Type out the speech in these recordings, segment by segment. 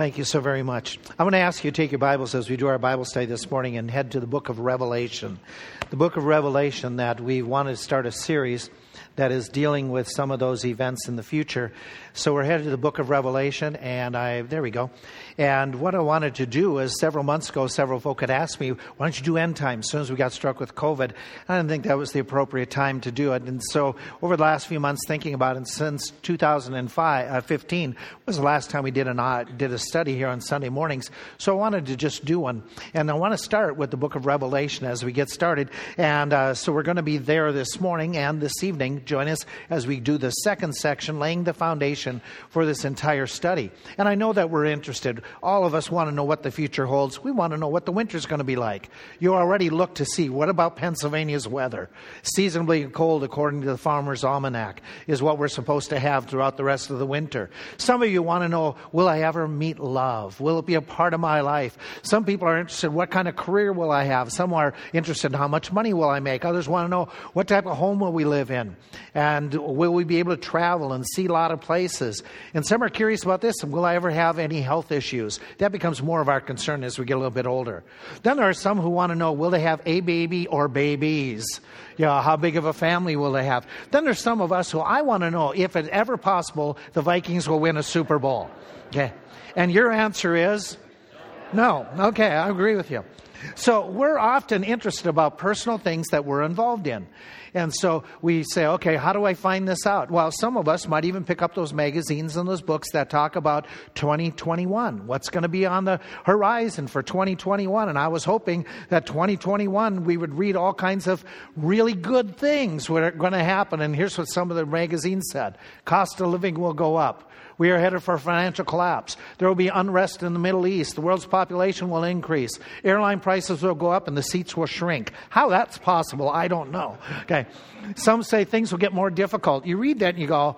Thank you so very much. I'm going to ask you to take your Bibles as we do our Bible study this morning and head to the book of Revelation. The book of Revelation that we want to start a series that is dealing with some of those events in the future. So we're headed to the book of Revelation, and I, there we go. And what I wanted to do is several months ago, several folk had asked me, why don't you do end times? As soon as we got struck with COVID, I didn't think that was the appropriate time to do it. And so over the last few months, thinking about it, since 2015 uh, was the last time we did, an, uh, did a study here on Sunday mornings. So I wanted to just do one. And I want to start with the book of Revelation as we get started. And uh, so we're going to be there this morning and this evening. Join us as we do the second section, laying the foundation for this entire study. And I know that we're interested all of us want to know what the future holds. We want to know what the winter is going to be like. You already look to see what about Pennsylvania's weather? Seasonably cold, according to the Farmer's Almanac, is what we're supposed to have throughout the rest of the winter. Some of you want to know will I ever meet love? Will it be a part of my life? Some people are interested what kind of career will I have? Some are interested in how much money will I make? Others want to know what type of home will we live in? And will we be able to travel and see a lot of places? And some are curious about this will I ever have any health issues? That becomes more of our concern as we get a little bit older. Then there are some who want to know will they have a baby or babies? Yeah, how big of a family will they have? Then there's some of us who I want to know if it's ever possible the Vikings will win a Super Bowl. Okay. And your answer is no. Okay, I agree with you. So we're often interested about personal things that we're involved in. And so we say, okay, how do I find this out? Well, some of us might even pick up those magazines and those books that talk about 2021. What's going to be on the horizon for 2021? And I was hoping that 2021 we would read all kinds of really good things are going to happen. And here's what some of the magazines said cost of living will go up. We are headed for financial collapse. There will be unrest in the Middle East. The world's population will increase. Airline prices will go up and the seats will shrink. How that's possible, I don't know. Okay. Some say things will get more difficult. You read that and you go,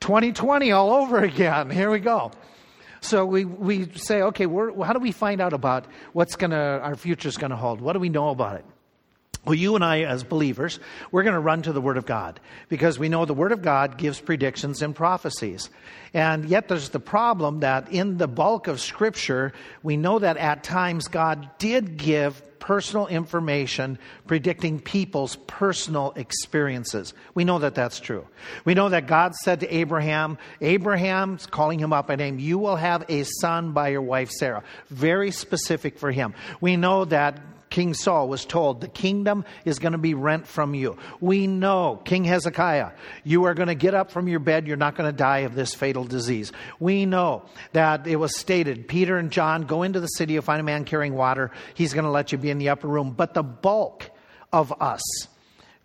2020 all over again. Here we go. So we, we say, okay, how do we find out about what's to, our future's going to hold? What do we know about it? Well, you and I, as believers, we're going to run to the Word of God because we know the Word of God gives predictions and prophecies. And yet, there's the problem that in the bulk of Scripture, we know that at times God did give personal information predicting people's personal experiences. We know that that's true. We know that God said to Abraham, Abraham's calling him up by name, you will have a son by your wife Sarah. Very specific for him. We know that King Saul was told, The kingdom is going to be rent from you. We know, King Hezekiah, you are going to get up from your bed. You're not going to die of this fatal disease. We know that it was stated, Peter and John, go into the city, you'll find a man carrying water. He's going to let you be in the upper room. But the bulk of us,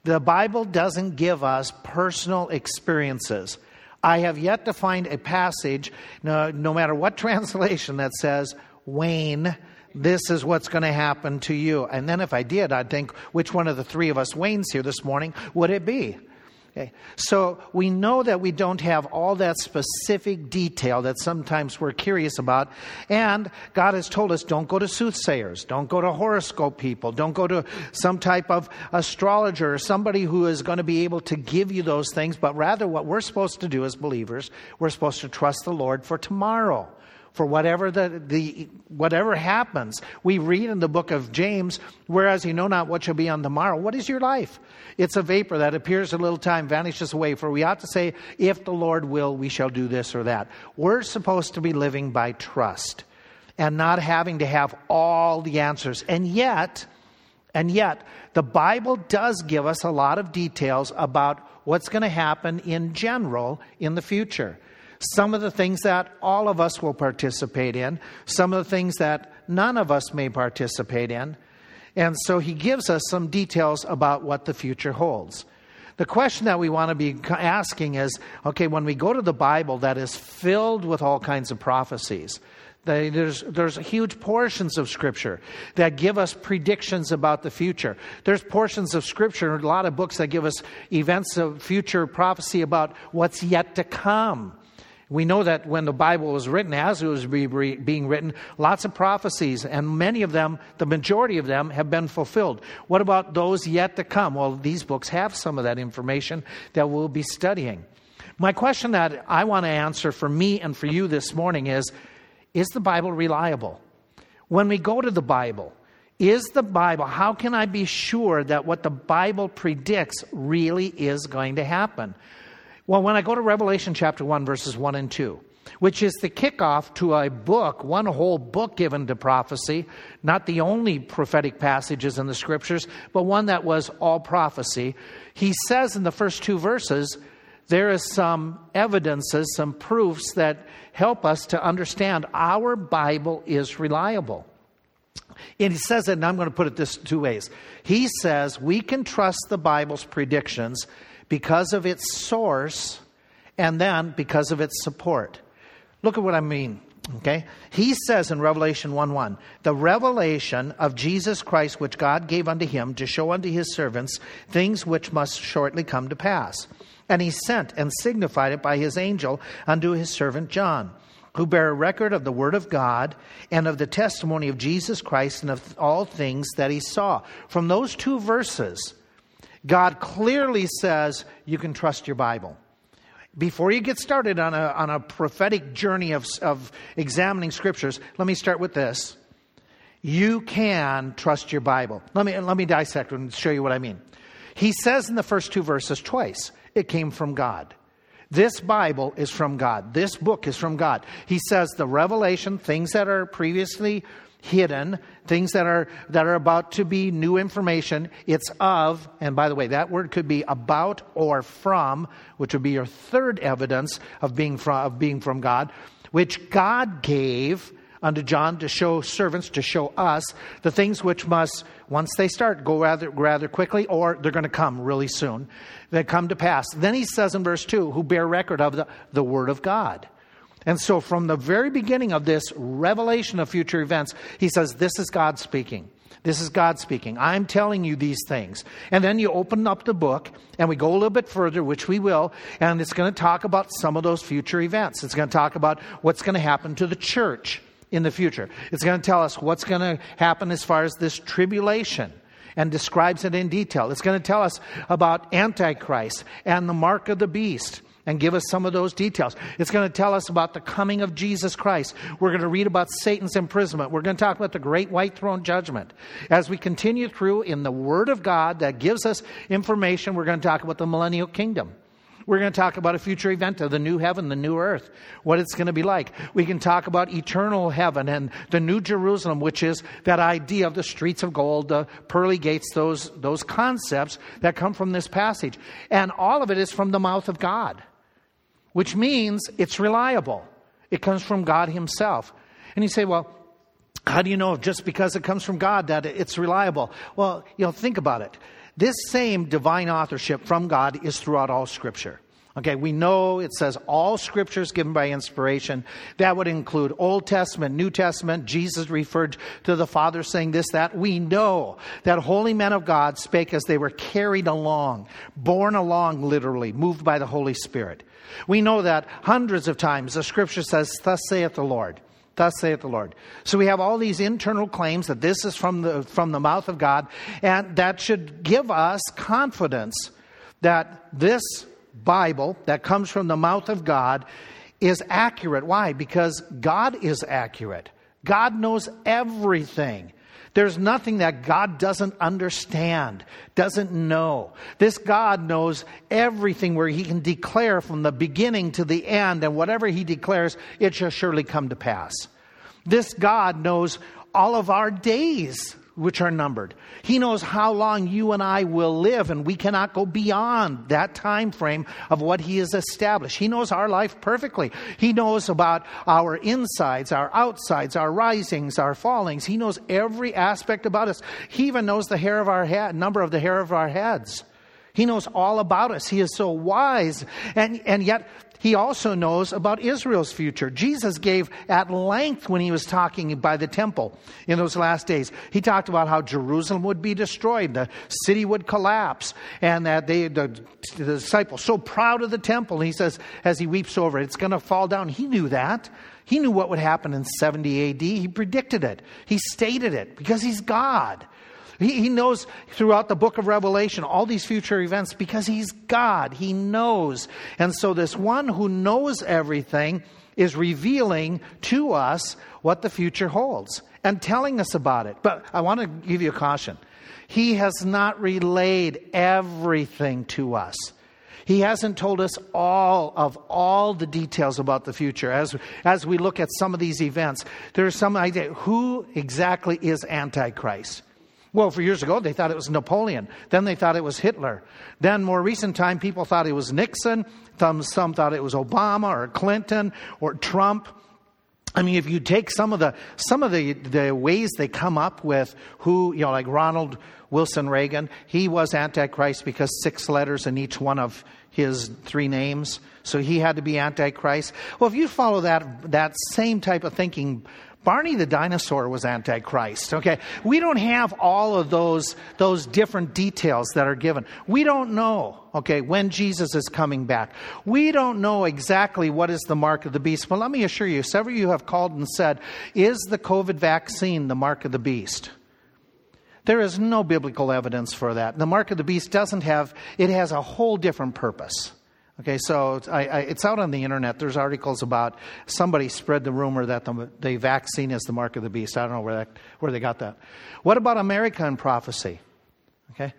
the Bible doesn't give us personal experiences. I have yet to find a passage, no, no matter what translation, that says, Wayne this is what's going to happen to you. And then if I did, I'd think, which one of the three of us Waynes here this morning would it be? Okay. So we know that we don't have all that specific detail that sometimes we're curious about. And God has told us don't go to soothsayers, don't go to horoscope people, don't go to some type of astrologer or somebody who is going to be able to give you those things. But rather, what we're supposed to do as believers, we're supposed to trust the Lord for tomorrow for whatever the, the whatever happens. We read in the book of James, whereas you know not what shall be on the morrow. What is your life? It's a vapor that appears a little time, vanishes away. For we ought to say, if the Lord will, we shall do this or that. We're supposed to be living by trust and not having to have all the answers. And yet, and yet, the Bible does give us a lot of details about what's going to happen in general in the future some of the things that all of us will participate in, some of the things that none of us may participate in. And so he gives us some details about what the future holds. The question that we want to be asking is okay, when we go to the Bible that is filled with all kinds of prophecies, there's, there's huge portions of Scripture that give us predictions about the future. There's portions of Scripture, a lot of books that give us events of future prophecy about what's yet to come. We know that when the Bible was written, as it was being written, lots of prophecies, and many of them, the majority of them, have been fulfilled. What about those yet to come? Well, these books have some of that information that we'll be studying. My question that I want to answer for me and for you this morning is is the Bible reliable? When we go to the Bible, is the Bible, how can I be sure that what the Bible predicts really is going to happen? Well, when I go to Revelation chapter 1, verses 1 and 2, which is the kickoff to a book, one whole book given to prophecy, not the only prophetic passages in the scriptures, but one that was all prophecy. He says in the first two verses, there is some evidences, some proofs that help us to understand our Bible is reliable. And he says it, and I'm going to put it this two ways. He says we can trust the Bible's predictions because of its source and then because of its support. Look at what I mean. Okay? He says in Revelation 1 1, the revelation of Jesus Christ, which God gave unto him to show unto his servants things which must shortly come to pass. And he sent and signified it by his angel unto his servant John who bear a record of the Word of God and of the testimony of Jesus Christ and of all things that he saw. From those two verses, God clearly says you can trust your Bible. Before you get started on a, on a prophetic journey of, of examining scriptures, let me start with this. You can trust your Bible. Let me, let me dissect and show you what I mean. He says in the first two verses twice, it came from God. This Bible is from God. This book is from God. He says the revelation, things that are previously hidden, things that are that are about to be new information, it's of, and by the way, that word could be about or from, which would be your third evidence of being from of being from God, which God gave unto John to show servants, to show us the things which must, once they start, go rather, rather quickly, or they're going to come really soon, that come to pass. Then he says in verse 2, who bear record of the, the Word of God. And so from the very beginning of this revelation of future events, he says, This is God speaking. This is God speaking. I'm telling you these things. And then you open up the book and we go a little bit further, which we will, and it's going to talk about some of those future events. It's going to talk about what's going to happen to the church in the future. It's going to tell us what's going to happen as far as this tribulation and describes it in detail. It's going to tell us about Antichrist and the mark of the beast and give us some of those details. It's going to tell us about the coming of Jesus Christ. We're going to read about Satan's imprisonment. We're going to talk about the great white throne judgment. As we continue through in the Word of God that gives us information, we're going to talk about the millennial kingdom. We're going to talk about a future event of the new heaven, the new earth, what it's going to be like. We can talk about eternal heaven and the new Jerusalem, which is that idea of the streets of gold, the pearly gates, those, those concepts that come from this passage. And all of it is from the mouth of God, which means it's reliable. It comes from God Himself. And you say, well, how do you know just because it comes from God that it's reliable? Well, you know, think about it. This same divine authorship from God is throughout all Scripture. Okay, we know it says all scriptures given by inspiration. That would include Old Testament, New Testament. Jesus referred to the Father saying this, that. We know that holy men of God spake as they were carried along, borne along literally, moved by the Holy Spirit. We know that hundreds of times the scripture says, Thus saith the Lord. Thus saith the Lord. So we have all these internal claims that this is from the, from the mouth of God, and that should give us confidence that this Bible that comes from the mouth of God is accurate. Why? Because God is accurate. God knows everything. There's nothing that God doesn't understand, doesn't know. This God knows everything where He can declare from the beginning to the end, and whatever He declares, it shall surely come to pass. This God knows all of our days which are numbered. He knows how long you and I will live, and we cannot go beyond that time frame of what He has established. He knows our life perfectly. He knows about our insides, our outsides, our risings, our fallings. He knows every aspect about us. He even knows the hair of our head, number of the hair of our heads. He knows all about us. He is so wise. And, and yet, he also knows about Israel's future. Jesus gave at length when he was talking by the temple in those last days. He talked about how Jerusalem would be destroyed, the city would collapse, and that they, the, the disciples, so proud of the temple, he says, as he weeps over it, it's going to fall down. He knew that. He knew what would happen in 70 AD. He predicted it. He stated it because he's God. He, he knows throughout the book of Revelation all these future events because he's God. He knows. And so, this one who knows everything is revealing to us what the future holds and telling us about it. But I want to give you a caution. He has not relayed everything to us. He hasn't told us all of all the details about the future. As, as we look at some of these events, there's some idea who exactly is Antichrist? Well, for years ago, they thought it was Napoleon. Then they thought it was Hitler. Then, more recent time, people thought it was Nixon. Some, some thought it was Obama or Clinton or Trump. I mean, if you take some of the some of the, the ways they come up with who, you know, like Ronald Wilson Reagan, he was Antichrist because six letters in each one of his three names, so he had to be Antichrist. Well, if you follow that, that same type of thinking, Barney the dinosaur was Antichrist. Okay. We don't have all of those, those different details that are given. We don't know, okay, when Jesus is coming back. We don't know exactly what is the mark of the beast. But let me assure you, several of you have called and said, is the COVID vaccine the mark of the beast? There is no biblical evidence for that. The mark of the beast doesn't have, it has a whole different purpose. Okay, so I, I, it's out on the internet. There's articles about somebody spread the rumor that the, the vaccine is the mark of the beast. I don't know where, that, where they got that. What about American prophecy? Okay,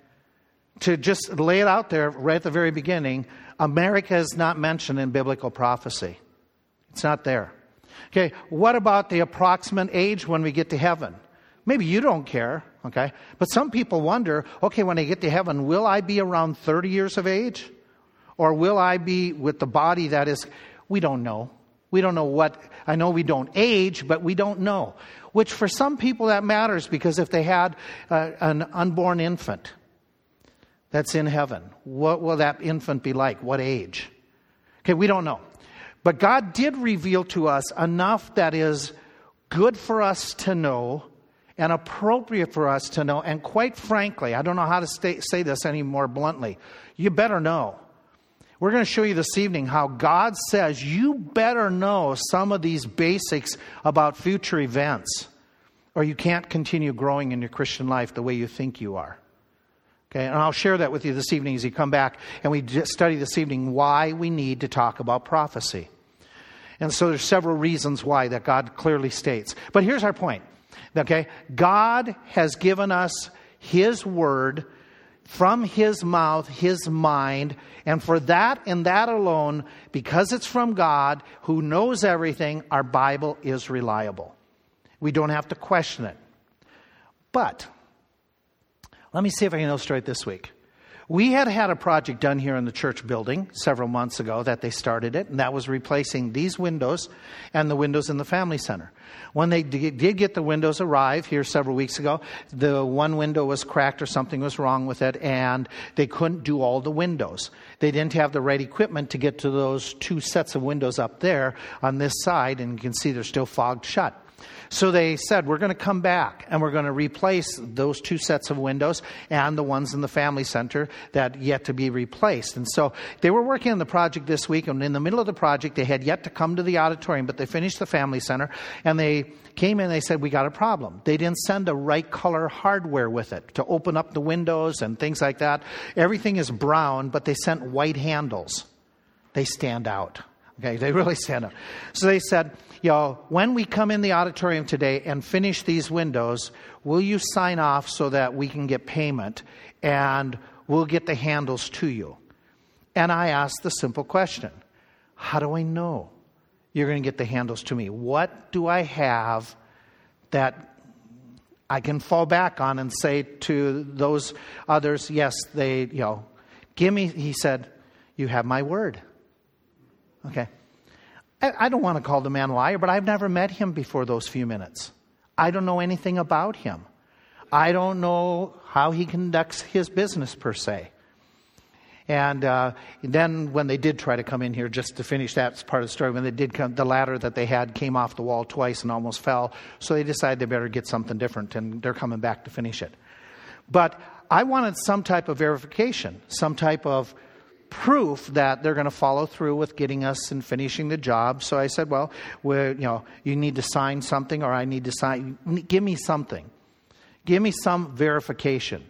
to just lay it out there right at the very beginning, America is not mentioned in biblical prophecy. It's not there. Okay, what about the approximate age when we get to heaven? Maybe you don't care, okay? But some people wonder okay, when I get to heaven, will I be around 30 years of age? Or will I be with the body that is, we don't know. We don't know what, I know we don't age, but we don't know. Which for some people that matters because if they had uh, an unborn infant that's in heaven, what will that infant be like? What age? Okay, we don't know. But God did reveal to us enough that is good for us to know and appropriate for us to know. And quite frankly, I don't know how to stay, say this any more bluntly. You better know. We're going to show you this evening how God says you better know some of these basics about future events, or you can't continue growing in your Christian life the way you think you are. Okay, and I'll share that with you this evening as you come back and we study this evening why we need to talk about prophecy. And so there's several reasons why that God clearly states. But here's our point. Okay? God has given us His Word from His mouth, His mind, and for that and that alone, because it's from God who knows everything, our Bible is reliable. We don't have to question it. But, let me see if I can illustrate this week. We had had a project done here in the church building several months ago that they started it, and that was replacing these windows and the windows in the family center. When they did get the windows arrive here several weeks ago, the one window was cracked or something was wrong with it, and they couldn't do all the windows. They didn't have the right equipment to get to those two sets of windows up there on this side, and you can see they're still fogged shut. So they said, We're going to come back and we're going to replace those two sets of windows and the ones in the family center that yet to be replaced. And so they were working on the project this week, and in the middle of the project, they had yet to come to the auditorium, but they finished the family center and they came in and they said, We got a problem. They didn't send the right color hardware with it to open up the windows and things like that. Everything is brown, but they sent white handles. They stand out. Okay, they really stand out. So they said, know, when we come in the auditorium today and finish these windows, will you sign off so that we can get payment and we'll get the handles to you? And I asked the simple question How do I know you're going to get the handles to me? What do I have that I can fall back on and say to those others, yes, they, you know, give me, he said, you have my word. Okay. I don't want to call the man a liar, but I've never met him before those few minutes. I don't know anything about him. I don't know how he conducts his business per se. And uh, then when they did try to come in here, just to finish that part of the story, when they did come, the ladder that they had came off the wall twice and almost fell. So they decided they better get something different, and they're coming back to finish it. But I wanted some type of verification, some type of proof that they're going to follow through with getting us and finishing the job. So I said, well, you know, you need to sign something, or I need to sign. Give me something. Give me some verification.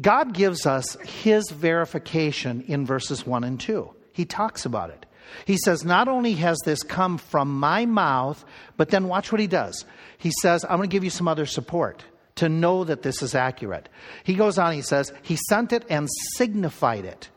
God gives us His verification in verses one and two. He talks about it. He says, Not only has this come from my mouth, but then watch what he does. He says, I'm going to give you some other support to know that this is accurate. He goes on, he says, He sent it and signified it.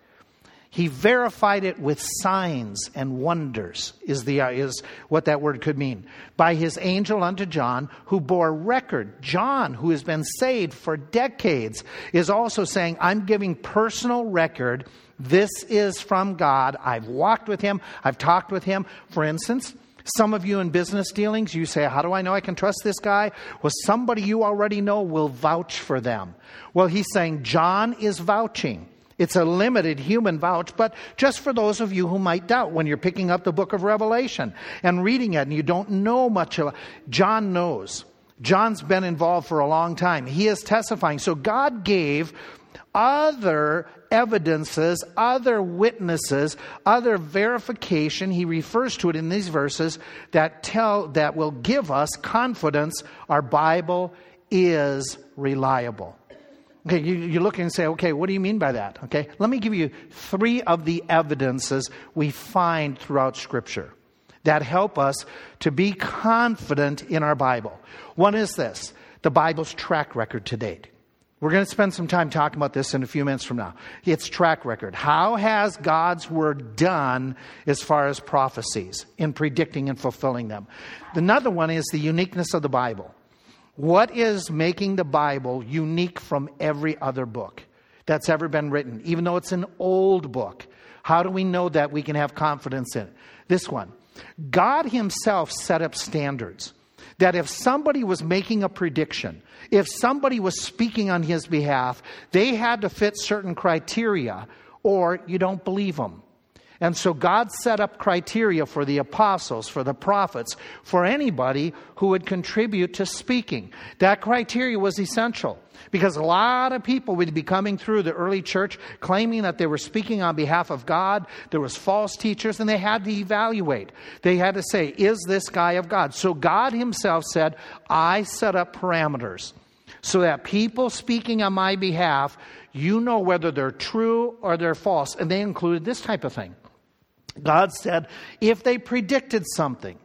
He verified it with signs and wonders, is, the, uh, is what that word could mean. By his angel unto John, who bore record. John, who has been saved for decades, is also saying, I'm giving personal record. This is from God. I've walked with him, I've talked with him. For instance, some of you in business dealings, you say, How do I know I can trust this guy? Well, somebody you already know will vouch for them. Well, he's saying John is vouching. It's a limited human vouch, but just for those of you who might doubt when you're picking up the book of Revelation and reading it and you don't know much of it, John knows. John's been involved for a long time. He is testifying. So God gave other evidences, other witnesses, other verification. He refers to it in these verses that tell that will give us confidence our Bible is reliable. Okay, you, you look and say, okay, what do you mean by that? Okay, let me give you three of the evidences we find throughout Scripture that help us to be confident in our Bible. One is this the Bible's track record to date. We're going to spend some time talking about this in a few minutes from now. Its track record. How has God's word done as far as prophecies in predicting and fulfilling them? Another one is the uniqueness of the Bible. What is making the Bible unique from every other book that's ever been written, even though it's an old book? How do we know that we can have confidence in it? This one God Himself set up standards that if somebody was making a prediction, if somebody was speaking on His behalf, they had to fit certain criteria or you don't believe them. And so God set up criteria for the apostles, for the prophets, for anybody who would contribute to speaking. That criteria was essential because a lot of people would be coming through the early church claiming that they were speaking on behalf of God. There was false teachers and they had to evaluate. They had to say, is this guy of God? So God himself said, I set up parameters so that people speaking on my behalf, you know whether they're true or they're false. And they included this type of thing. God said, if they predicted something,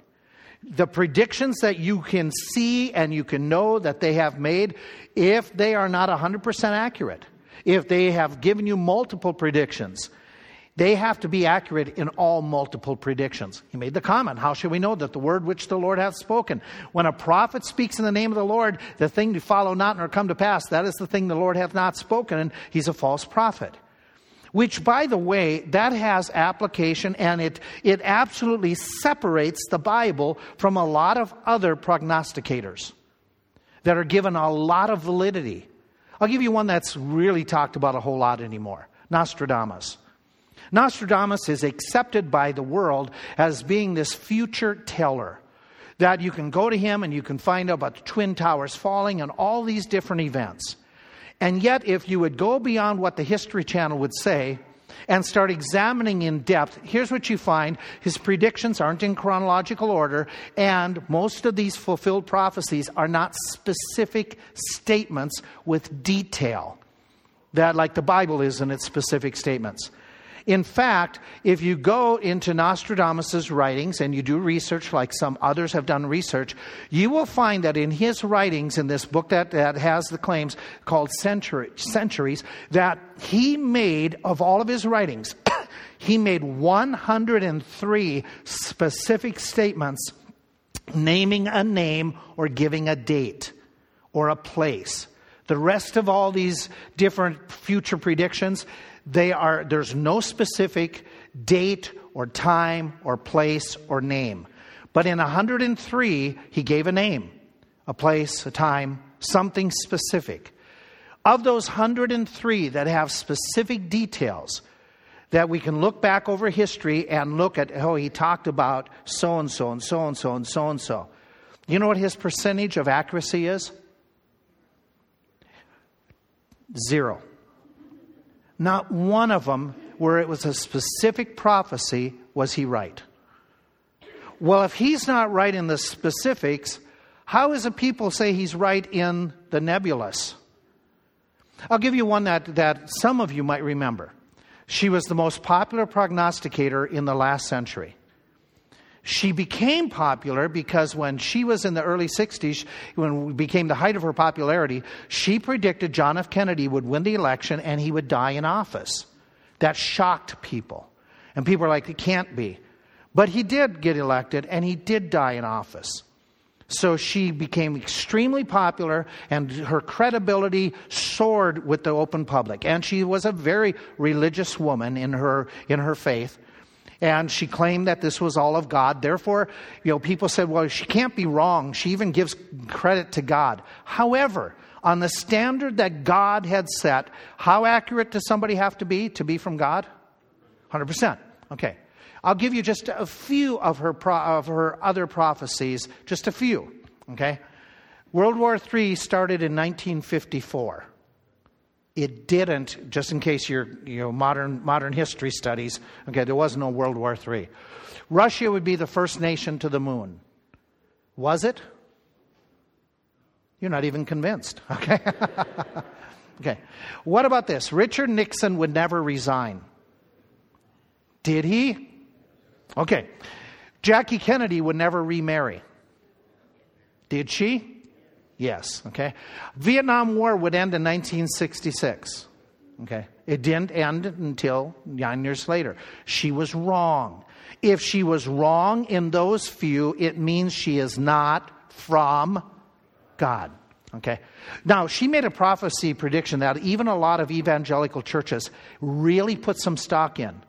the predictions that you can see and you can know that they have made, if they are not 100% accurate, if they have given you multiple predictions, they have to be accurate in all multiple predictions. He made the comment, How should we know that the word which the Lord hath spoken? When a prophet speaks in the name of the Lord, the thing to follow not nor come to pass, that is the thing the Lord hath not spoken, and he's a false prophet which by the way that has application and it, it absolutely separates the bible from a lot of other prognosticators that are given a lot of validity. I'll give you one that's really talked about a whole lot anymore. Nostradamus. Nostradamus is accepted by the world as being this future teller that you can go to him and you can find out about the twin towers falling and all these different events and yet, if you would go beyond what the History Channel would say and start examining in depth, here's what you find his predictions aren't in chronological order, and most of these fulfilled prophecies are not specific statements with detail, that like the Bible is in its specific statements. In fact, if you go into Nostradamus' writings and you do research like some others have done research, you will find that in his writings, in this book that, that has the claims called Century, Centuries, that he made, of all of his writings, he made 103 specific statements naming a name or giving a date or a place. The rest of all these different future predictions, they are, there's no specific date or time or place or name. But in 103, he gave a name, a place, a time, something specific. Of those 103 that have specific details, that we can look back over history and look at, oh, he talked about so and so and so and so and so and so. You know what his percentage of accuracy is? Zero. Not one of them, where it was a specific prophecy, was he right. Well, if he's not right in the specifics, how is it people say he's right in the nebulous? I'll give you one that, that some of you might remember. She was the most popular prognosticator in the last century. She became popular because when she was in the early 60s, when became the height of her popularity, she predicted John F. Kennedy would win the election and he would die in office. That shocked people. And people were like, it can't be. But he did get elected and he did die in office. So she became extremely popular and her credibility soared with the open public. And she was a very religious woman in her, in her faith. And she claimed that this was all of God. Therefore, you know, people said, well, she can't be wrong. She even gives credit to God. However, on the standard that God had set, how accurate does somebody have to be to be from God? 100%. Okay. I'll give you just a few of her, pro- of her other prophecies, just a few. Okay? World War III started in 1954. It didn't, just in case you're, you know, modern, modern history studies, okay, there was no World War III. Russia would be the first nation to the moon. Was it? You're not even convinced, okay? okay. What about this? Richard Nixon would never resign. Did he? Okay. Jackie Kennedy would never remarry. Did she? Yes. Okay. Vietnam War would end in 1966. Okay. It didn't end until nine years later. She was wrong. If she was wrong in those few, it means she is not from God. Okay. Now, she made a prophecy prediction that even a lot of evangelical churches really put some stock in.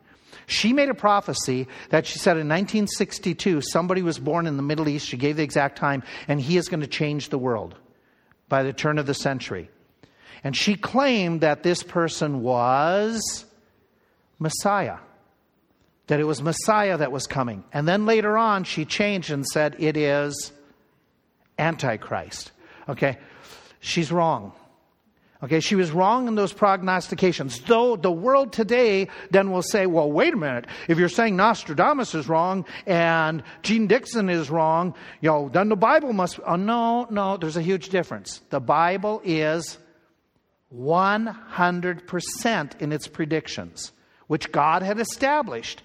She made a prophecy that she said in 1962, somebody was born in the Middle East. She gave the exact time, and he is going to change the world by the turn of the century. And she claimed that this person was Messiah, that it was Messiah that was coming. And then later on, she changed and said it is Antichrist. Okay? She's wrong. Okay, she was wrong in those prognostications. Though the world today then will say, well, wait a minute. If you're saying Nostradamus is wrong and Jeane Dixon is wrong, you know, then the Bible must. Oh, no, no, there's a huge difference. The Bible is 100% in its predictions, which God had established.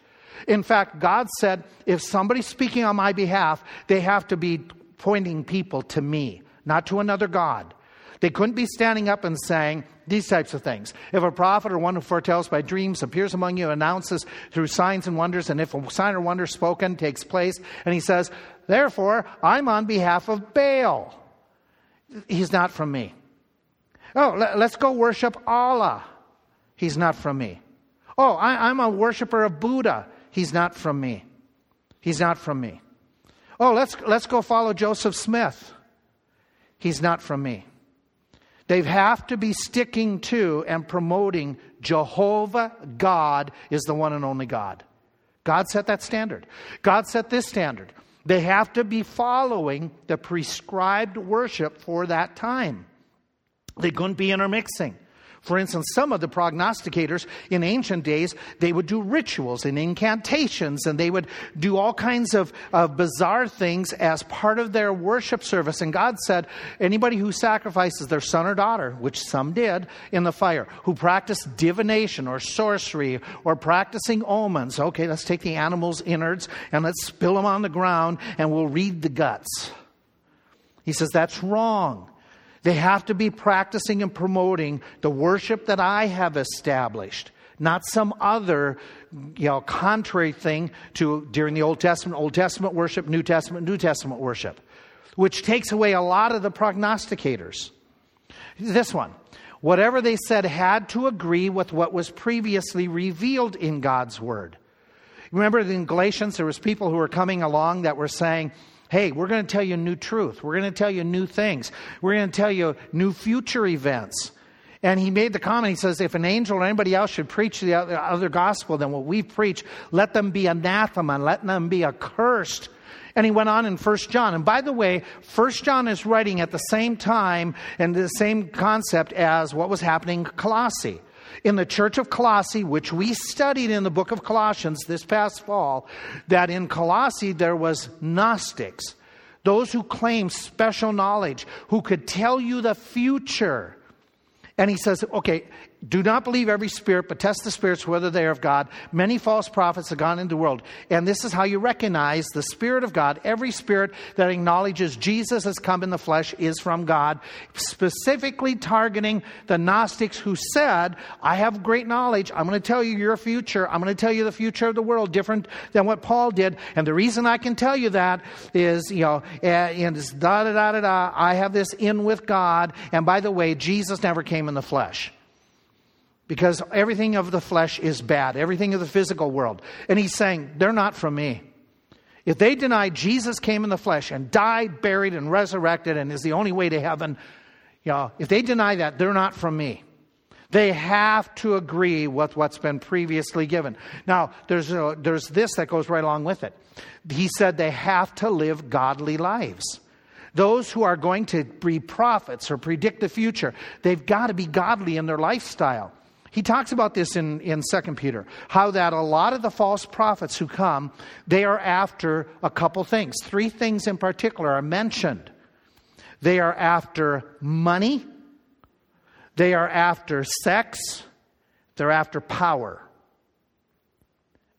In fact, God said, if somebody's speaking on my behalf, they have to be pointing people to me, not to another God. They couldn't be standing up and saying these types of things. If a prophet or one who foretells by dreams appears among you, announces through signs and wonders, and if a sign or wonder spoken takes place, and he says, Therefore, I'm on behalf of Baal. He's not from me. Oh, let's go worship Allah. He's not from me. Oh, I, I'm a worshiper of Buddha. He's not from me. He's not from me. Oh, let's, let's go follow Joseph Smith. He's not from me. They have to be sticking to and promoting Jehovah God is the one and only God. God set that standard. God set this standard. They have to be following the prescribed worship for that time. They couldn't be intermixing. For instance, some of the prognosticators in ancient days, they would do rituals and incantations and they would do all kinds of, of bizarre things as part of their worship service. And God said, anybody who sacrifices their son or daughter, which some did, in the fire, who practiced divination or sorcery or practicing omens, okay, let's take the animal's innards and let's spill them on the ground and we'll read the guts. He says, that's wrong. They have to be practicing and promoting the worship that I have established, not some other you know, contrary thing to during the Old Testament, Old Testament worship, New Testament, New Testament worship, which takes away a lot of the prognosticators. This one. Whatever they said had to agree with what was previously revealed in God's Word. Remember in Galatians, there was people who were coming along that were saying, Hey, we're going to tell you new truth. We're going to tell you new things. We're going to tell you new future events. And he made the comment, he says, if an angel or anybody else should preach the other gospel than what we preach, let them be anathema, let them be accursed. And he went on in First John. And by the way, First John is writing at the same time and the same concept as what was happening in Colossae in the church of Colossae, which we studied in the book of Colossians this past fall, that in Colossae there was Gnostics, those who claimed special knowledge, who could tell you the future. And he says, okay, Do not believe every spirit, but test the spirits whether they are of God. Many false prophets have gone into the world. And this is how you recognize the Spirit of God. Every spirit that acknowledges Jesus has come in the flesh is from God, specifically targeting the Gnostics who said, I have great knowledge. I'm going to tell you your future. I'm going to tell you the future of the world, different than what Paul did. And the reason I can tell you that is, you know, eh, and it's da da da da da. I have this in with God. And by the way, Jesus never came in the flesh because everything of the flesh is bad, everything of the physical world. And he's saying, they're not from me. If they deny Jesus came in the flesh and died, buried, and resurrected and is the only way to heaven, you know, if they deny that, they're not from me. They have to agree with what's been previously given. Now, there's, a, there's this that goes right along with it. He said they have to live godly lives. Those who are going to be prophets or predict the future, they've got to be godly in their lifestyle. He talks about this in, in 2 Peter, how that a lot of the false prophets who come, they are after a couple things. Three things in particular are mentioned. They are after money, they are after sex, they're after power.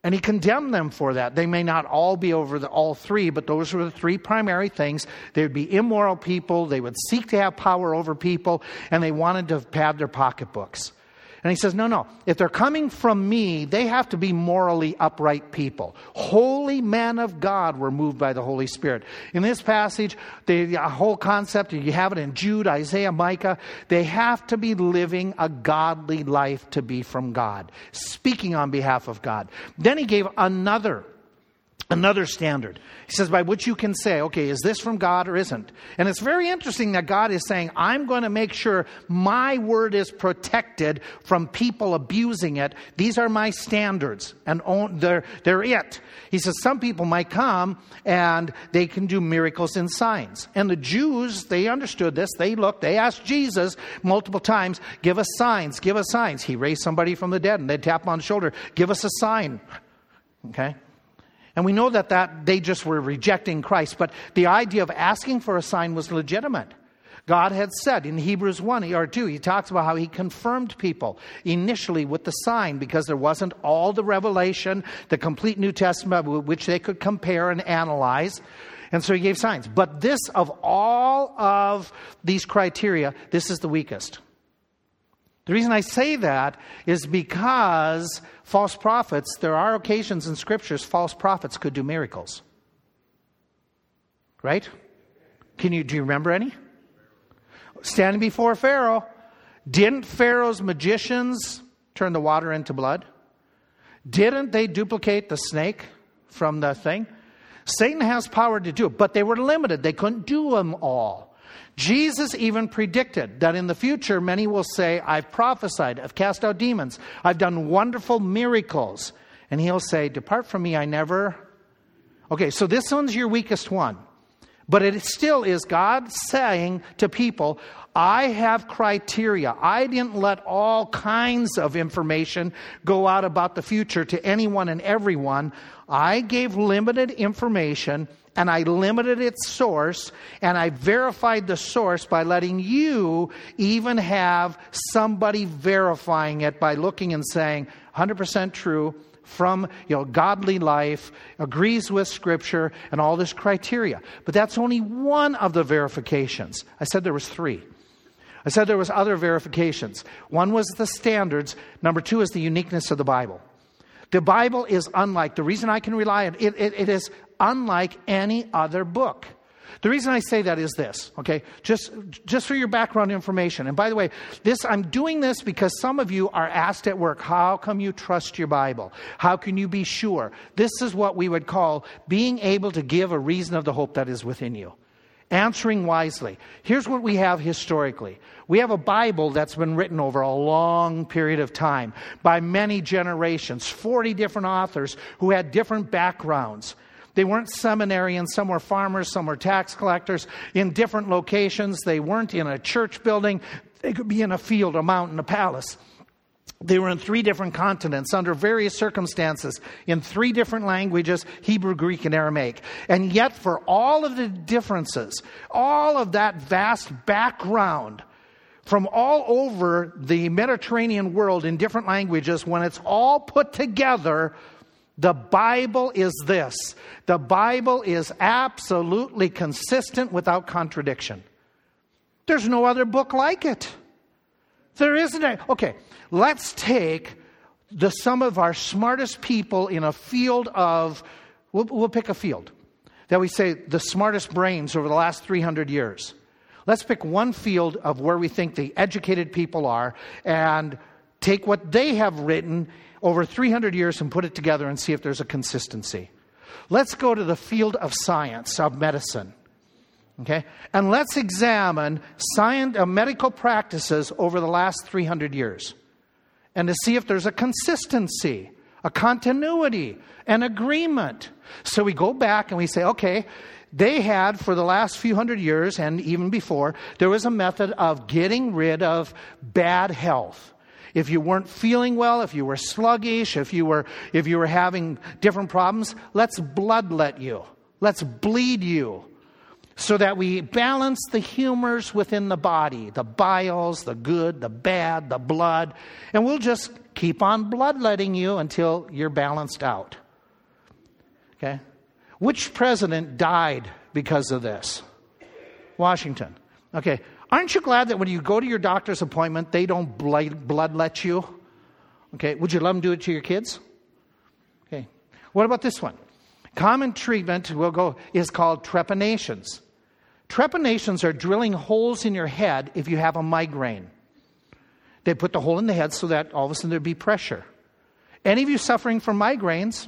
And he condemned them for that. They may not all be over the, all three, but those were the three primary things. They would be immoral people, they would seek to have power over people, and they wanted to pad their pocketbooks. And he says, no, no. If they're coming from me, they have to be morally upright people. Holy men of God were moved by the Holy Spirit. In this passage, the uh, whole concept, you have it in Jude, Isaiah, Micah, they have to be living a godly life to be from God, speaking on behalf of God. Then he gave another another standard. He says, by which you can say, okay, is this from God or isn't? And it's very interesting that God is saying, I'm going to make sure my word is protected from people abusing it. These are my standards, and they're, they're it. He says, some people might come and they can do miracles and signs. And the Jews, they understood this. They looked, they asked Jesus multiple times, give us signs, give us signs. He raised somebody from the dead and they'd tap him on the shoulder, give us a sign. Okay? And we know that, that they just were rejecting Christ, but the idea of asking for a sign was legitimate. God had said in Hebrews 1 or 2, he talks about how he confirmed people initially with the sign because there wasn't all the revelation, the complete New Testament, which they could compare and analyze. And so he gave signs. But this, of all of these criteria, this is the weakest. The reason I say that is because false prophets, there are occasions in scriptures false prophets could do miracles. Right? Can you do you remember any? Standing before Pharaoh, didn't Pharaoh's magicians turn the water into blood? Didn't they duplicate the snake from the thing? Satan has power to do it, but they were limited. They couldn't do them all. Jesus even predicted that in the future many will say, I've prophesied, I've cast out demons, I've done wonderful miracles. And he'll say, Depart from me, I never. Okay, so this one's your weakest one. But it still is God saying to people, I have criteria. I didn't let all kinds of information go out about the future to anyone and everyone. I gave limited information and I limited its source and I verified the source by letting you even have somebody verifying it by looking and saying 100% true from you know godly life agrees with scripture and all this criteria. But that's only one of the verifications. I said there was three. I said there was other verifications. One was the standards. Number two is the uniqueness of the bible. The Bible is unlike, the reason I can rely on it, it, it is unlike any other book. The reason I say that is this, okay? Just, just for your background information. And by the way, this, I'm doing this because some of you are asked at work, how come you trust your Bible? How can you be sure? This is what we would call being able to give a reason of the hope that is within you. Answering wisely. Here's what we have historically. We have a Bible that's been written over a long period of time by many generations, 40 different authors who had different backgrounds. They weren't seminarians, some were farmers, some were tax collectors in different locations. They weren't in a church building, they could be in a field, a mountain, a palace. They were in three different continents under various circumstances in three different languages Hebrew, Greek, and Aramaic. And yet, for all of the differences, all of that vast background, from all over the Mediterranean world in different languages, when it's all put together, the Bible is this. The Bible is absolutely consistent without contradiction. There's no other book like it. There isn't a. Okay, let's take the some of our smartest people in a field of, we'll, we'll pick a field that we say the smartest brains over the last 300 years. Let's pick one field of where we think the educated people are and take what they have written over 300 years and put it together and see if there's a consistency. Let's go to the field of science, of medicine. Okay? And let's examine science, uh, medical practices over the last 300 years and to see if there's a consistency, a continuity, an agreement. So we go back and we say, okay, they had for the last few hundred years and even before, there was a method of getting rid of bad health. If you weren't feeling well, if you were sluggish, if you were, if you were having different problems, let's bloodlet you. Let's bleed you so that we balance the humors within the body the biles, the good, the bad, the blood, and we'll just keep on bloodletting you until you're balanced out. Okay? Which president died because of this? Washington. Okay. Aren't you glad that when you go to your doctor's appointment, they don't bloodlet you? Okay. Would you let them do it to your kids? Okay. What about this one? Common treatment will go is called trepanations. Trepanations are drilling holes in your head if you have a migraine. They put the hole in the head so that all of a sudden there'd be pressure. Any of you suffering from migraines,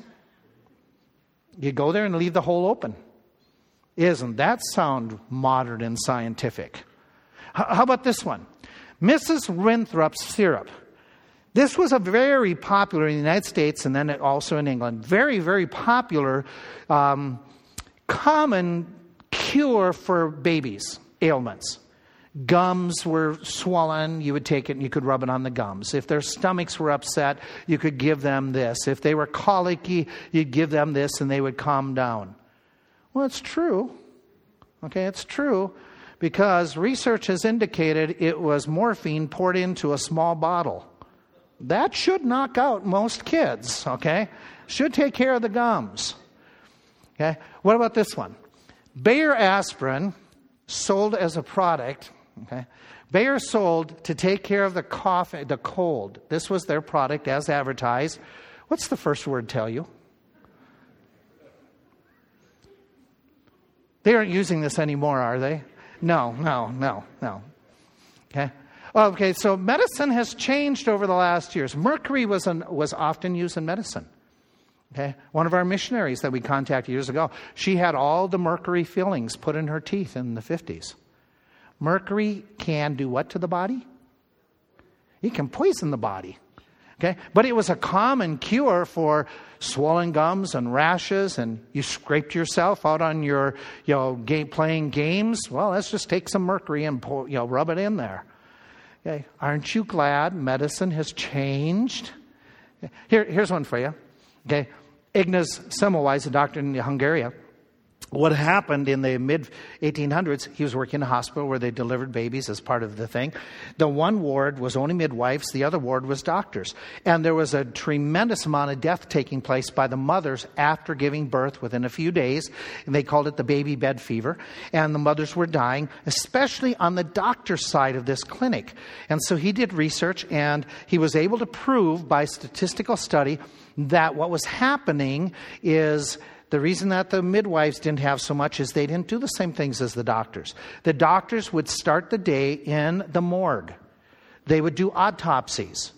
you go there and leave the hole open. Isn't that sound modern and scientific? How about this one? Mrs. Winthrop's syrup. This was a very popular in the United States and then also in England. Very, very popular, um, common cure for babies' ailments. Gums were swollen, you would take it and you could rub it on the gums. If their stomachs were upset, you could give them this. If they were colicky, you'd give them this and they would calm down. Well, it's true. Okay, it's true because research has indicated it was morphine poured into a small bottle. That should knock out most kids, okay? Should take care of the gums. Okay? What about this one? Bayer aspirin sold as a product, okay? Bayer sold to take care of the cough, the cold. This was their product as advertised. What's the first word tell you? They aren't using this anymore, are they? No, no, no, no. Okay? Okay, so medicine has changed over the last years. Mercury was, an, was often used in medicine. Okay? One of our missionaries that we contacted years ago, she had all the mercury fillings put in her teeth in the 50s. Mercury can do what to the body? It can poison the body. Okay? But it was a common cure for swollen gums and rashes, and you scraped yourself out on your, you know, game, playing games. Well, let's just take some mercury and pour, you know, rub it in there. Okay? Aren't you glad medicine has changed? Here, here's one for you. Okay? Ignaz Semmelweis, a doctor in Hungary, what happened in the mid 1800s, he was working in a hospital where they delivered babies as part of the thing. The one ward was only midwives, the other ward was doctors. And there was a tremendous amount of death taking place by the mothers after giving birth within a few days. And they called it the baby bed fever. And the mothers were dying, especially on the doctor's side of this clinic. And so he did research and he was able to prove by statistical study that what was happening is the reason that the midwives didn't have so much is they didn't do the same things as the doctors. The doctors would start the day in the morgue, they would do autopsies.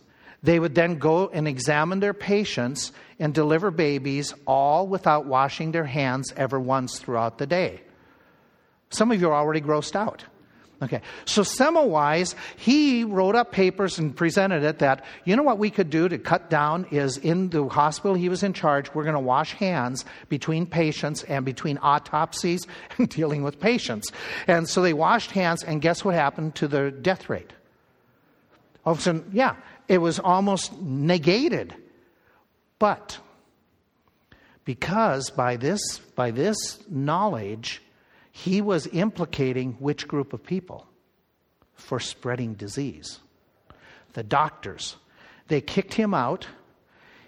They would then go and examine their patients and deliver babies all without washing their hands ever once throughout the day. Some of you are already grossed out. Okay, so Semmelweis, he wrote up papers and presented it that, you know what we could do to cut down is in the hospital he was in charge, we're going to wash hands between patients and between autopsies and dealing with patients. And so they washed hands, and guess what happened to the death rate? All of a sudden, yeah, it was almost negated. But because by this, by this knowledge, he was implicating which group of people? for spreading disease. The doctors, they kicked him out.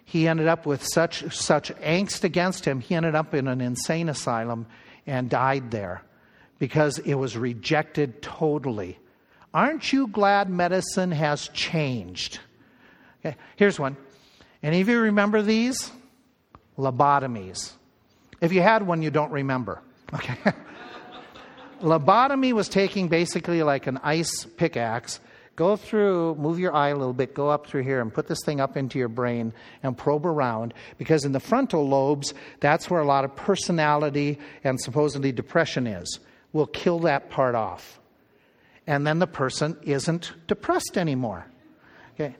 He ended up with such, such angst against him, he ended up in an insane asylum and died there because it was rejected totally. Aren't you glad medicine has changed? Okay, here's one. Any of you remember these? Lobotomies. If you had one, you don't remember. Okay. Lobotomy was taking basically like an ice pickaxe, go through, move your eye a little bit, go up through here and put this thing up into your brain and probe around because in the frontal lobes, that's where a lot of personality and supposedly depression is. We'll kill that part off. And then the person isn't depressed anymore. Okay.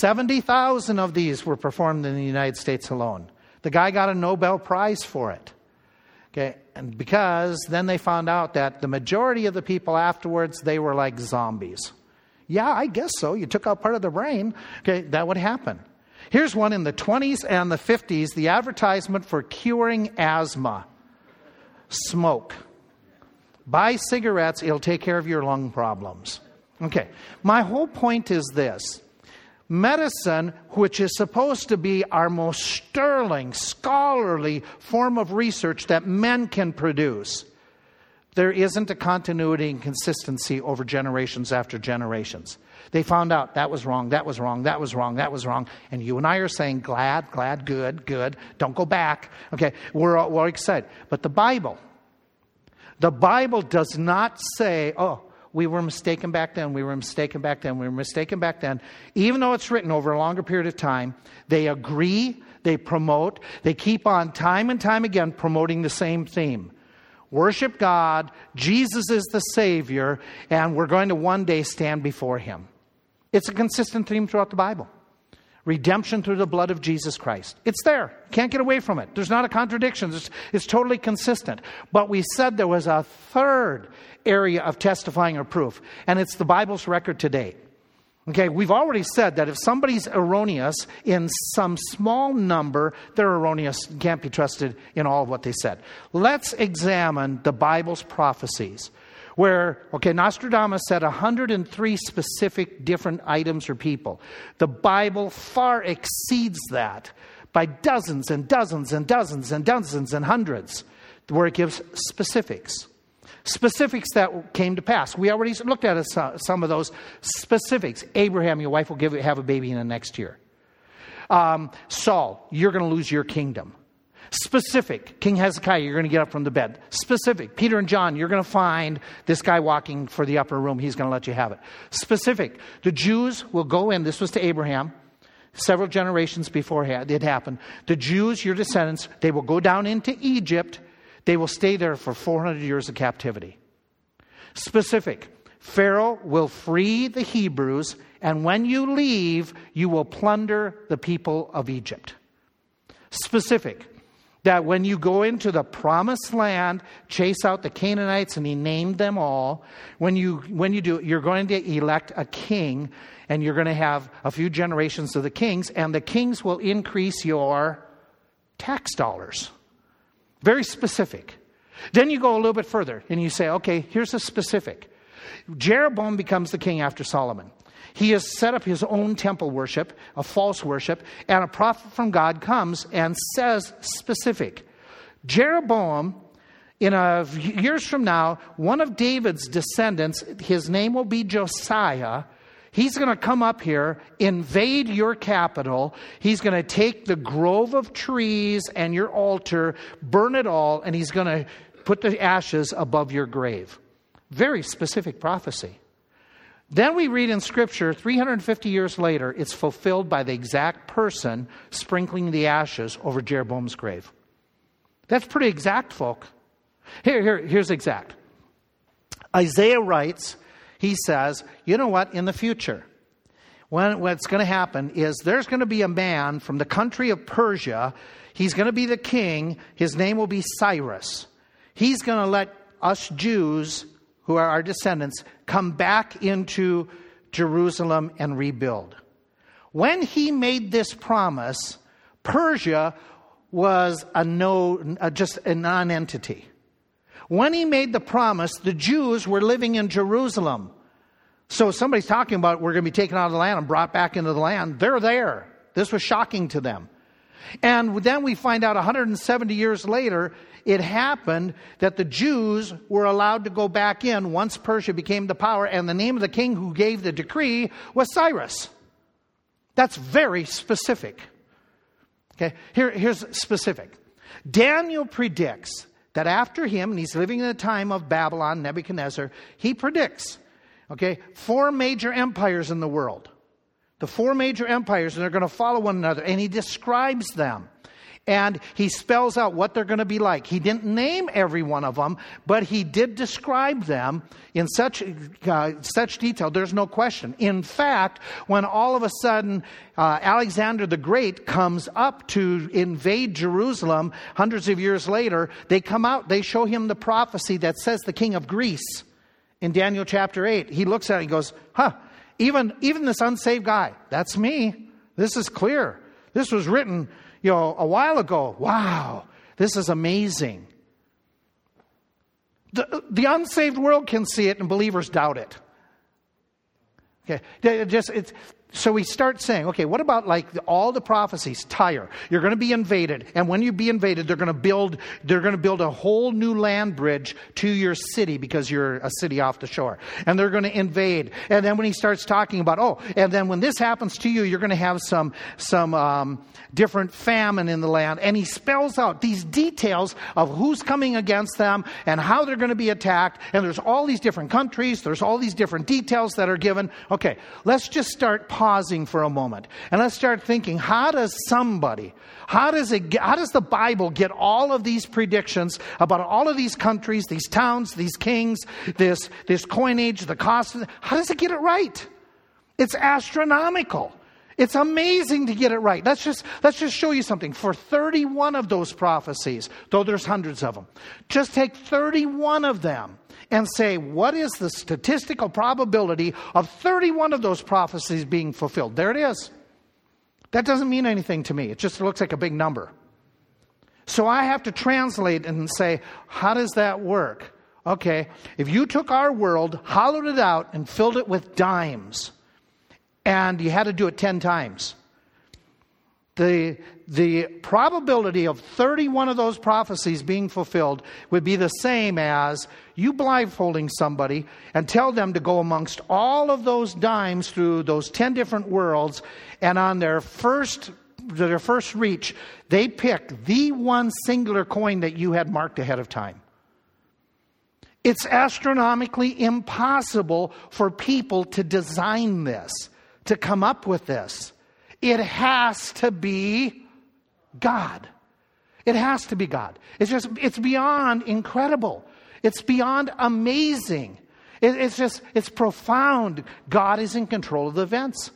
70,000 of these were performed in the United States alone. The guy got a Nobel Prize for it. Okay, and because then they found out that the majority of the people afterwards, they were like zombies. Yeah, I guess so. You took out part of the brain. Okay, that would happen. Here's one in the 20s and the 50s the advertisement for curing asthma smoke. Buy cigarettes, it'll take care of your lung problems. Okay, my whole point is this medicine, which is supposed to be our most sterling, scholarly form of research that men can produce, there isn't a continuity and consistency over generations after generations. They found out that was wrong, that was wrong, that was wrong, that was wrong. And you and I are saying, glad, glad, good, good. Don't go back. Okay, we're, we're excited. But the Bible, the Bible does not say, oh, we were mistaken back then, we were mistaken back then, we were mistaken back then. Even though it's written over a longer period of time, they agree, they promote, they keep on time and time again promoting the same theme. Worship God, Jesus is the Savior, and we're going to one day stand before Him. It's a consistent theme throughout the Bible. Redemption through the blood of Jesus Christ. It's there. Can't get away from it. There's not a contradiction. It's, it's totally consistent. But we said there was a third area of testifying or proof, and it's the Bible's record today. Okay, we've already said that if somebody's erroneous in some small number, they're erroneous, can't be trusted in all of what they said. Let's examine the Bible's prophecies. Where, okay, Nostradamus said 103 specific different items or people. The Bible far exceeds that by dozens and dozens and dozens and dozens and hundreds, where it gives specifics specifics that came to pass. We already looked at some of those specifics. Abraham, your wife will give, have a baby in the next year. Um, Saul, you're going to lose your kingdom. Specific, King Hezekiah, you're going to get up from the bed. Specific, Peter and John, you're going to find this guy walking for the upper room. He's going to let you have it. Specific, the Jews will go in. This was to Abraham several generations before it happened. The Jews, your descendants, they will go down into Egypt they will stay there for 400 years of captivity. Specific Pharaoh will free the Hebrews, and when you leave, you will plunder the people of Egypt. Specific that when you go into the promised land, chase out the Canaanites, and he named them all. When you, when you do, you're going to elect a king, and you're going to have a few generations of the kings, and the kings will increase your tax dollars. Very specific. Then you go a little bit further and you say, okay, here's a specific. Jeroboam becomes the king after Solomon. He has set up his own temple worship, a false worship, and a prophet from God comes and says specific. Jeroboam, in a years from now, one of David's descendants, his name will be Josiah, He's going to come up here, invade your capital. He's going to take the grove of trees and your altar, burn it all, and he's going to put the ashes above your grave. Very specific prophecy. Then we read in Scripture, 350 years later, it's fulfilled by the exact person sprinkling the ashes over Jeroboam's grave. That's pretty exact, folk. Here, here, here's exact. Isaiah writes he says, you know what, in the future, when, what's going to happen is there's going to be a man from the country of Persia. He's going to be the king. His name will be Cyrus. He's going to let us Jews, who are our descendants, come back into Jerusalem and rebuild. When he made this promise, Persia was a no, just a non-entity. When he made the promise, the Jews were living in Jerusalem. So somebody's talking about we're going to be taken out of the land and brought back into the land. They're there. This was shocking to them. And then we find out 170 years later, it happened that the Jews were allowed to go back in once Persia became the power, and the name of the king who gave the decree was Cyrus. That's very specific. Okay, Here, here's specific. Daniel predicts that after him, and he's living in the time of Babylon, Nebuchadnezzar, he predicts, okay, four major empires in the world. The four major empires, and they're going to follow one another, and he describes them and he spells out what they're going to be like. He didn't name every one of them, but he did describe them in such, uh, such detail. There's no question. In fact, when all of a sudden uh, Alexander the Great comes up to invade Jerusalem hundreds of years later, they come out, they show him the prophecy that says the king of Greece in Daniel chapter 8. He looks at it and goes, huh, even, even this unsaved guy, that's me. This is clear. This was written you know, a while ago. Wow, this is amazing. The, the unsaved world can see it and believers doubt it. Okay, just it's so we start saying, okay, what about like all the prophecies? Tyre, you're going to be invaded, and when you be invaded, they're going to build they're going to build a whole new land bridge to your city because you're a city off the shore, and they're going to invade. And then when he starts talking about, oh, and then when this happens to you, you're going to have some some um, different famine in the land, and he spells out these details of who's coming against them and how they're going to be attacked. And there's all these different countries, there's all these different details that are given. Okay, let's just start pausing for a moment and let's start thinking how does somebody, how does, it, how does the Bible get all of these predictions about all of these countries, these towns, these kings, this, this coinage, the cost? How does it get it right? It's astronomical. It's amazing to get it right. Let's just, let's just show you something. For 31 of those prophecies, though there's hundreds of them, just take 31 of them and say, what is the statistical probability of 31 of those prophecies being fulfilled? There it is. That doesn't mean anything to me. It just looks like a big number. So I have to translate and say, how does that work? Okay, if you took our world, hollowed it out, and filled it with dimes, and you had to do it 10 times, the, the probability of 31 of those prophecies being fulfilled would be the same as you blindfolding somebody and tell them to go amongst all of those dimes through those 10 different worlds, and on their first their first reach, they pick the one singular coin that you had marked ahead of time. It's astronomically impossible for people to design this, to come up with this. It has to be God. It has to be God. It's just, it's beyond incredible. It's beyond amazing. It, it's just, it's profound. God is in control of the events.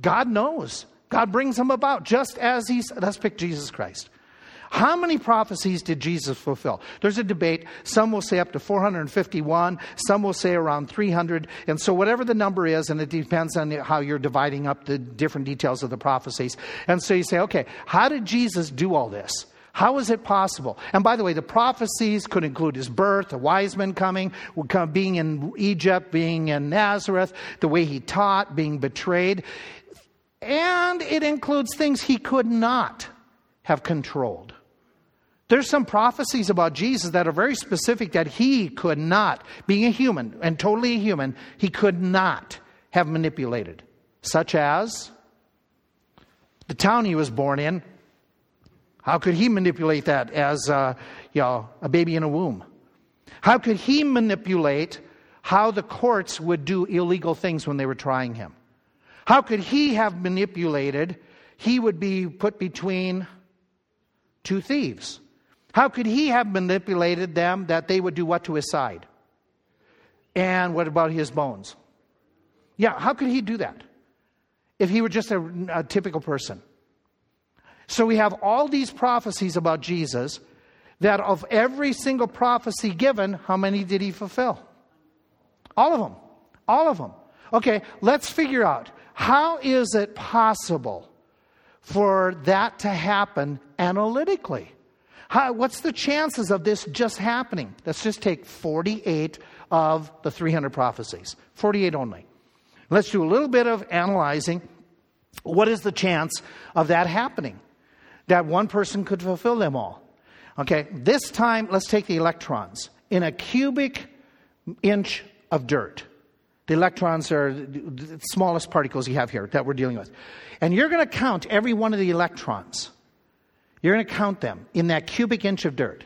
God knows. God brings them about just as He's, let's pick Jesus Christ. How many prophecies did Jesus fulfill? There's a debate. Some will say up to 451, some will say around 300. And so, whatever the number is, and it depends on how you're dividing up the different details of the prophecies. And so, you say, okay, how did Jesus do all this? How is it possible? And by the way, the prophecies could include his birth, the wise men coming, being in Egypt, being in Nazareth, the way he taught, being betrayed. And it includes things he could not have controlled. There's some prophecies about Jesus that are very specific that he could not, being a human and totally a human, he could not have manipulated, such as the town he was born in. How could he manipulate that as uh, you know, a baby in a womb? How could he manipulate how the courts would do illegal things when they were trying him? How could he have manipulated? He would be put between two thieves. How could he have manipulated them that they would do what to his side? And what about his bones? Yeah, how could he do that if he were just a, a typical person? So we have all these prophecies about Jesus that of every single prophecy given, how many did he fulfill? All of them. All of them. Okay, let's figure out how is it possible for that to happen analytically? How, what's the chances of this just happening? Let's just take 48 of the 300 prophecies, 48 only. Let's do a little bit of analyzing. What is the chance of that happening? That one person could fulfill them all. Okay, this time let's take the electrons. In a cubic inch of dirt, the electrons are the smallest particles you have here that we're dealing with. And you're going to count every one of the electrons. You're going to count them in that cubic inch of dirt.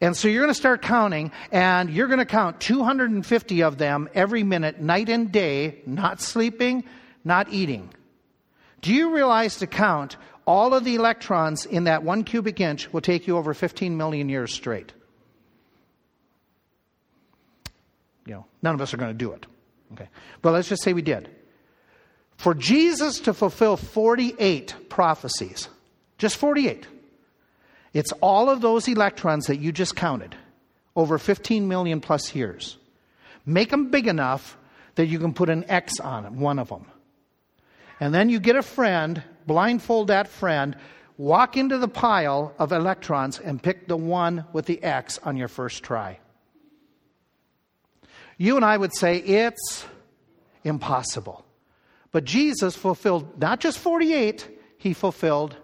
And so you're going to start counting, and you're going to count 250 of them every minute, night and day, not sleeping, not eating. Do you realize to count all of the electrons in that one cubic inch will take you over 15 million years straight? You know, none of us are going to do it. Okay. But let's just say we did. For Jesus to fulfill 48 prophecies, just 48, it's all of those electrons that you just counted over 15 million plus years. Make them big enough that you can put an X on them, one of them. And then you get a friend, blindfold that friend, walk into the pile of electrons and pick the one with the X on your first try. You and I would say it's impossible. But Jesus fulfilled not just 48, he fulfilled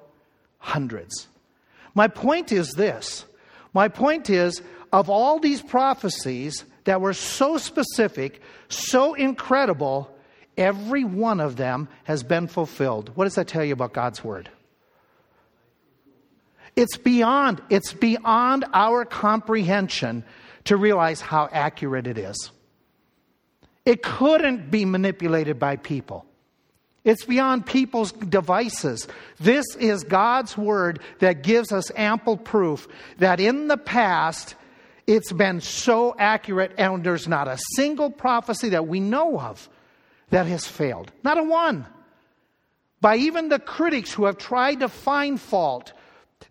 hundreds. My point is this my point is, of all these prophecies that were so specific, so incredible, every one of them has been fulfilled. What does that tell you about God's Word? It's beyond, it's beyond our comprehension to realize how accurate it is. It couldn't be manipulated by people. It's beyond people's devices. This is God's word that gives us ample proof that in the past it's been so accurate, and there's not a single prophecy that we know of that has failed. Not a one. By even the critics who have tried to find fault,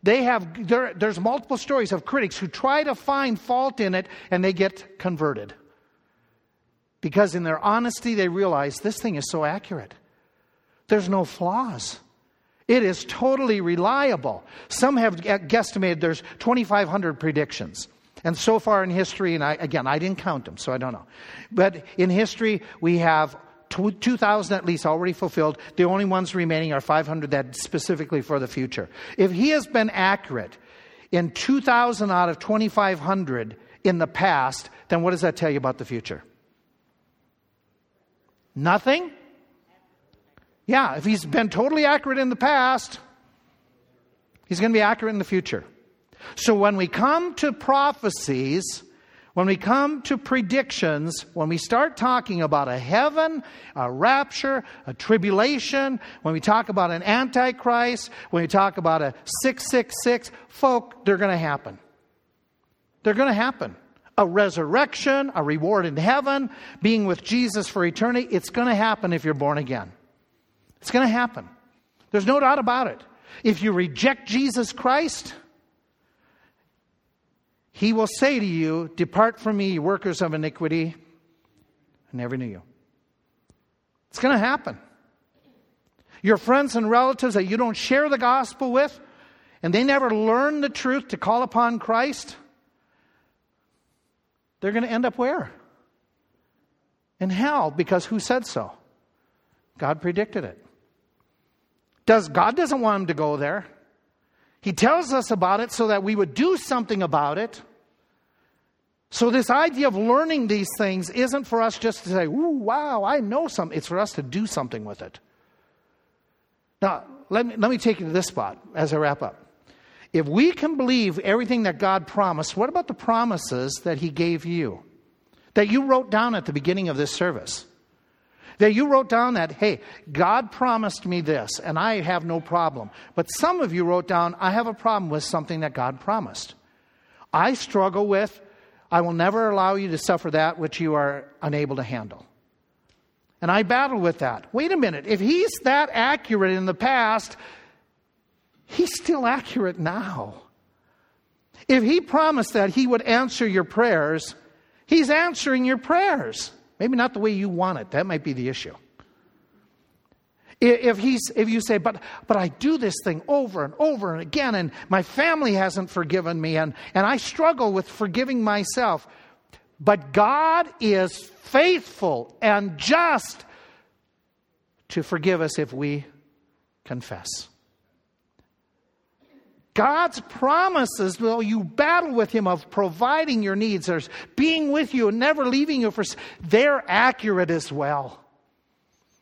they have there, there's multiple stories of critics who try to find fault in it and they get converted. Because in their honesty, they realize this thing is so accurate. There's no flaws. It is totally reliable. Some have guesstimated there's 2,500 predictions. And so far in history, and I, again, I didn't count them, so I don't know. But in history, we have 2,000 at least already fulfilled. The only ones remaining are 500 that specifically for the future. If he has been accurate in 2,000 out of 2,500 in the past, then what does that tell you about the future? Nothing? Yeah, if he's been totally accurate in the past, he's going to be accurate in the future. So when we come to prophecies, when we come to predictions, when we start talking about a heaven, a rapture, a tribulation, when we talk about an antichrist, when we talk about a 666, folk, they're going to happen. They're going to happen. A resurrection, a reward in heaven, being with Jesus for eternity, it's going to happen if you're born again. It's going to happen. There's no doubt about it. If you reject Jesus Christ, he will say to you, Depart from me, workers of iniquity. I never knew you. It's going to happen. Your friends and relatives that you don't share the gospel with, and they never learn the truth to call upon Christ, they're going to end up where? In hell, because who said so? God predicted it. Does God doesn't want him to go there. He tells us about it so that we would do something about it. So this idea of learning these things isn't for us just to say, "Ooh, wow, I know something." It's for us to do something with it. Now, let me, let me take you to this spot as I wrap up. If we can believe everything that God promised, what about the promises that He gave you? That you wrote down at the beginning of this service? That you wrote down that, hey, God promised me this, and I have no problem. But some of you wrote down, I have a problem with something that God promised. I struggle with, I will never allow you to suffer that which you are unable to handle. And I battle with that. Wait a minute. If he's that accurate in the past, he's still accurate now. If he promised that he would answer your prayers, he's answering your prayers. Maybe not the way you want it. That might be the issue. If, he's, if you say, but, but I do this thing over and over and again, and my family hasn't forgiven me, and, and I struggle with forgiving myself, but God is faithful and just to forgive us if we confess. God's promises, though you battle with Him of providing your needs, there's being with you and never leaving you for, they're accurate as well.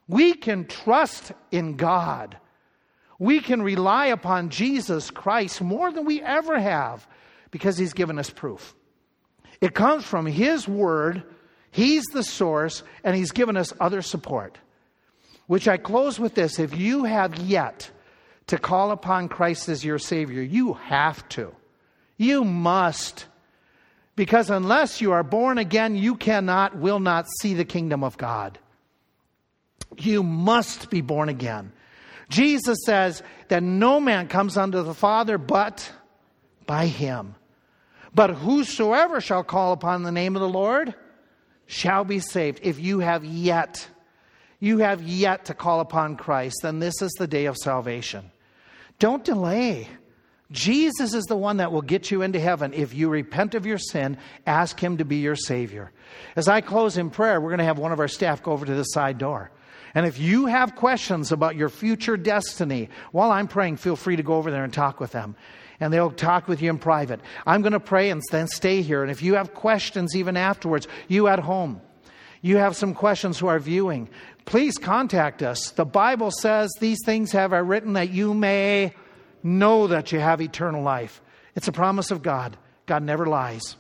We can trust in God. We can rely upon Jesus Christ more than we ever have because He's given us proof. It comes from His Word, He's the source, and He's given us other support. Which I close with this if you have yet to call upon Christ as your Savior, you have to. You must. Because unless you are born again, you cannot, will not see the kingdom of God. You must be born again. Jesus says that no man comes unto the Father but by him. But whosoever shall call upon the name of the Lord shall be saved. If you have yet, you have yet to call upon Christ, then this is the day of salvation. Don't delay. Jesus is the one that will get you into heaven if you repent of your sin, ask Him to be your Savior. As I close in prayer, we're going to have one of our staff go over to the side door. And if you have questions about your future destiny, while I'm praying, feel free to go over there and talk with them. And they'll talk with you in private. I'm going to pray and then stay here. And if you have questions even afterwards, you at home, you have some questions who are viewing, please contact us. The Bible says these things have I written that you may know that you have eternal life. It's a promise of God. God never lies.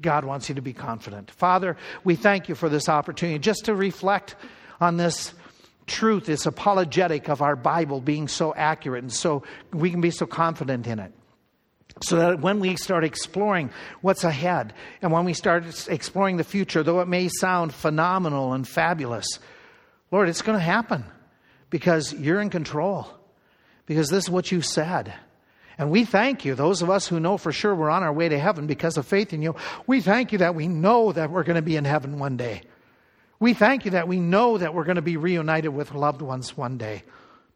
God wants you to be confident. Father, we thank you for this opportunity just to reflect on this truth, this apologetic of our Bible being so accurate and so we can be so confident in it. So that when we start exploring what's ahead and when we start exploring the future, though it may sound phenomenal and fabulous, Lord, it's going to happen because you're in control, because this is what you said. And we thank you, those of us who know for sure we're on our way to heaven because of faith in you, we thank you that we know that we're going to be in heaven one day. We thank you that we know that we're going to be reunited with loved ones one day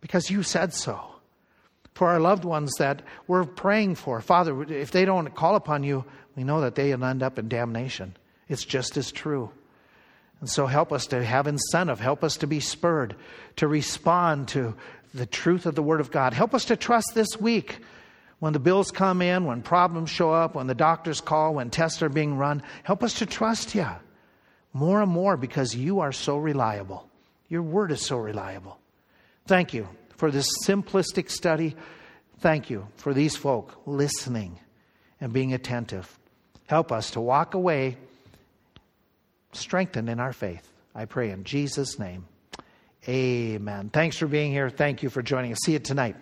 because you said so. For our loved ones that we're praying for, Father, if they don't call upon you, we know that they'll end up in damnation. It's just as true. And so help us to have incentive. Help us to be spurred to respond to the truth of the Word of God. Help us to trust this week when the bills come in, when problems show up, when the doctors call, when tests are being run. Help us to trust you more and more because you are so reliable. Your Word is so reliable. Thank you for this simplistic study. Thank you for these folk listening and being attentive. Help us to walk away strengthened in our faith. I pray in Jesus' name. Amen. Thanks for being here. Thank you for joining us. See you tonight.